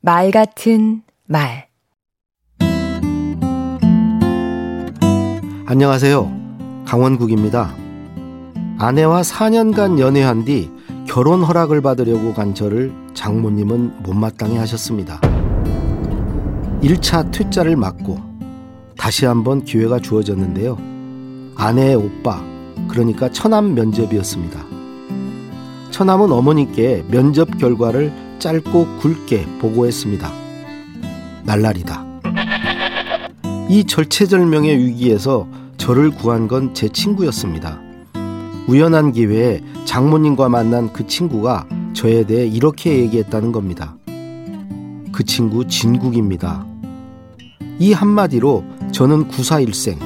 말 같은 말 안녕하세요. 강원국입니다. 아내와 4년간 연애한 뒤 결혼 허락을 받으려고 간 저를 장모님은 못마땅해 하셨습니다. 1차 퇴짜를 맞고 다시 한번 기회가 주어졌는데요. 아내의 오빠, 그러니까 처남 면접이었습니다. 처남은 어머니께 면접 결과를 짧고 굵게 보고했습니다. 날라리다. 이 절체절명의 위기에서 저를 구한 건 제 친구였습니다. 우연한 기회에 장모님과 만난 그 친구가 저에 대해 이렇게 얘기했다는 겁니다. 그 친구 진국입니다. 이 한마디로 저는 구사일생,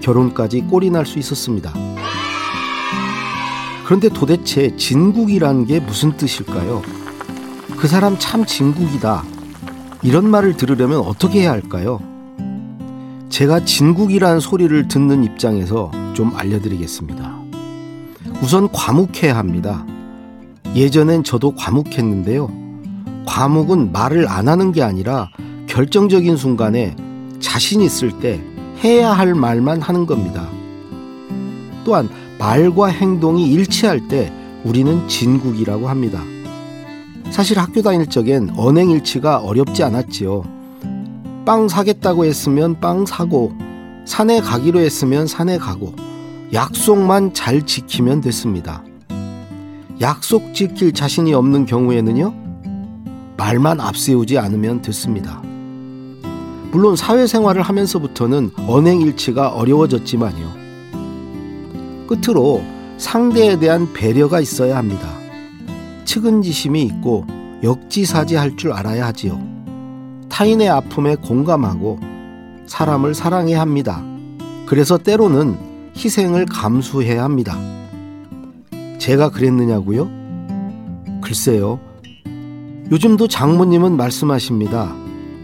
결혼까지 꼴이 날 수 있었습니다. 그런데 도대체 진국이란 게 무슨 뜻일까요? 그 사람 참 진국이다. 이런 말을 들으려면 어떻게 해야 할까요? 제가 진국이란 소리를 듣는 입장에서 좀 알려드리겠습니다. 우선 과묵해야 합니다. 예전엔 저도 과묵했는데요. 과묵은 말을 안 하는 게 아니라 결정적인 순간에 자신 있을 때 해야 할 말만 하는 겁니다. 또한 말과 행동이 일치할 때 우리는 진국이라고 합니다. 사실 학교 다닐 적엔 언행일치가 어렵지 않았지요. 빵 사겠다고 했으면 빵 사고, 산에 가기로 했으면 산에 가고, 약속만 잘 지키면 됐습니다. 약속 지킬 자신이 없는 경우에는요, 말만 앞세우지 않으면 됐습니다. 물론 사회생활을 하면서부터는 언행일치가 어려워졌지만요. 끝으로 상대에 대한 배려가 있어야 합니다. 측은지심이 있고 역지사지할 줄 알아야 하지요. 타인의 아픔에 공감하고 사람을 사랑해야 합니다. 그래서 때로는 희생을 감수해야 합니다. 제가 그랬느냐고요? 글쎄요. 요즘도 장모님은 말씀하십니다.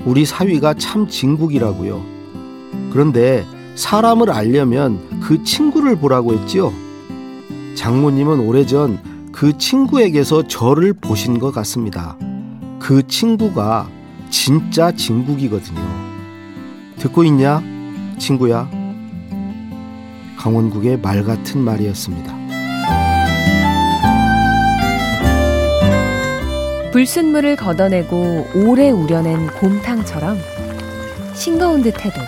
우리 사위가 참 진국이라고요. 그런데 사람을 알려면 그 친구를 보라고 했지요. 장모님은 오래전 그 친구에게서 저를 보신 것 같습니다. 그 친구가 진짜 진국이거든요. 듣고 있냐, 친구야? 강원국의 말 같은 말이었습니다. 불순물을 걷어내고 오래 우려낸 곰탕처럼 싱거운 듯해도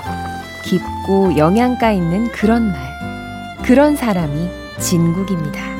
깊고 영양가 있는 그런 말, 그런 사람이 진국입니다.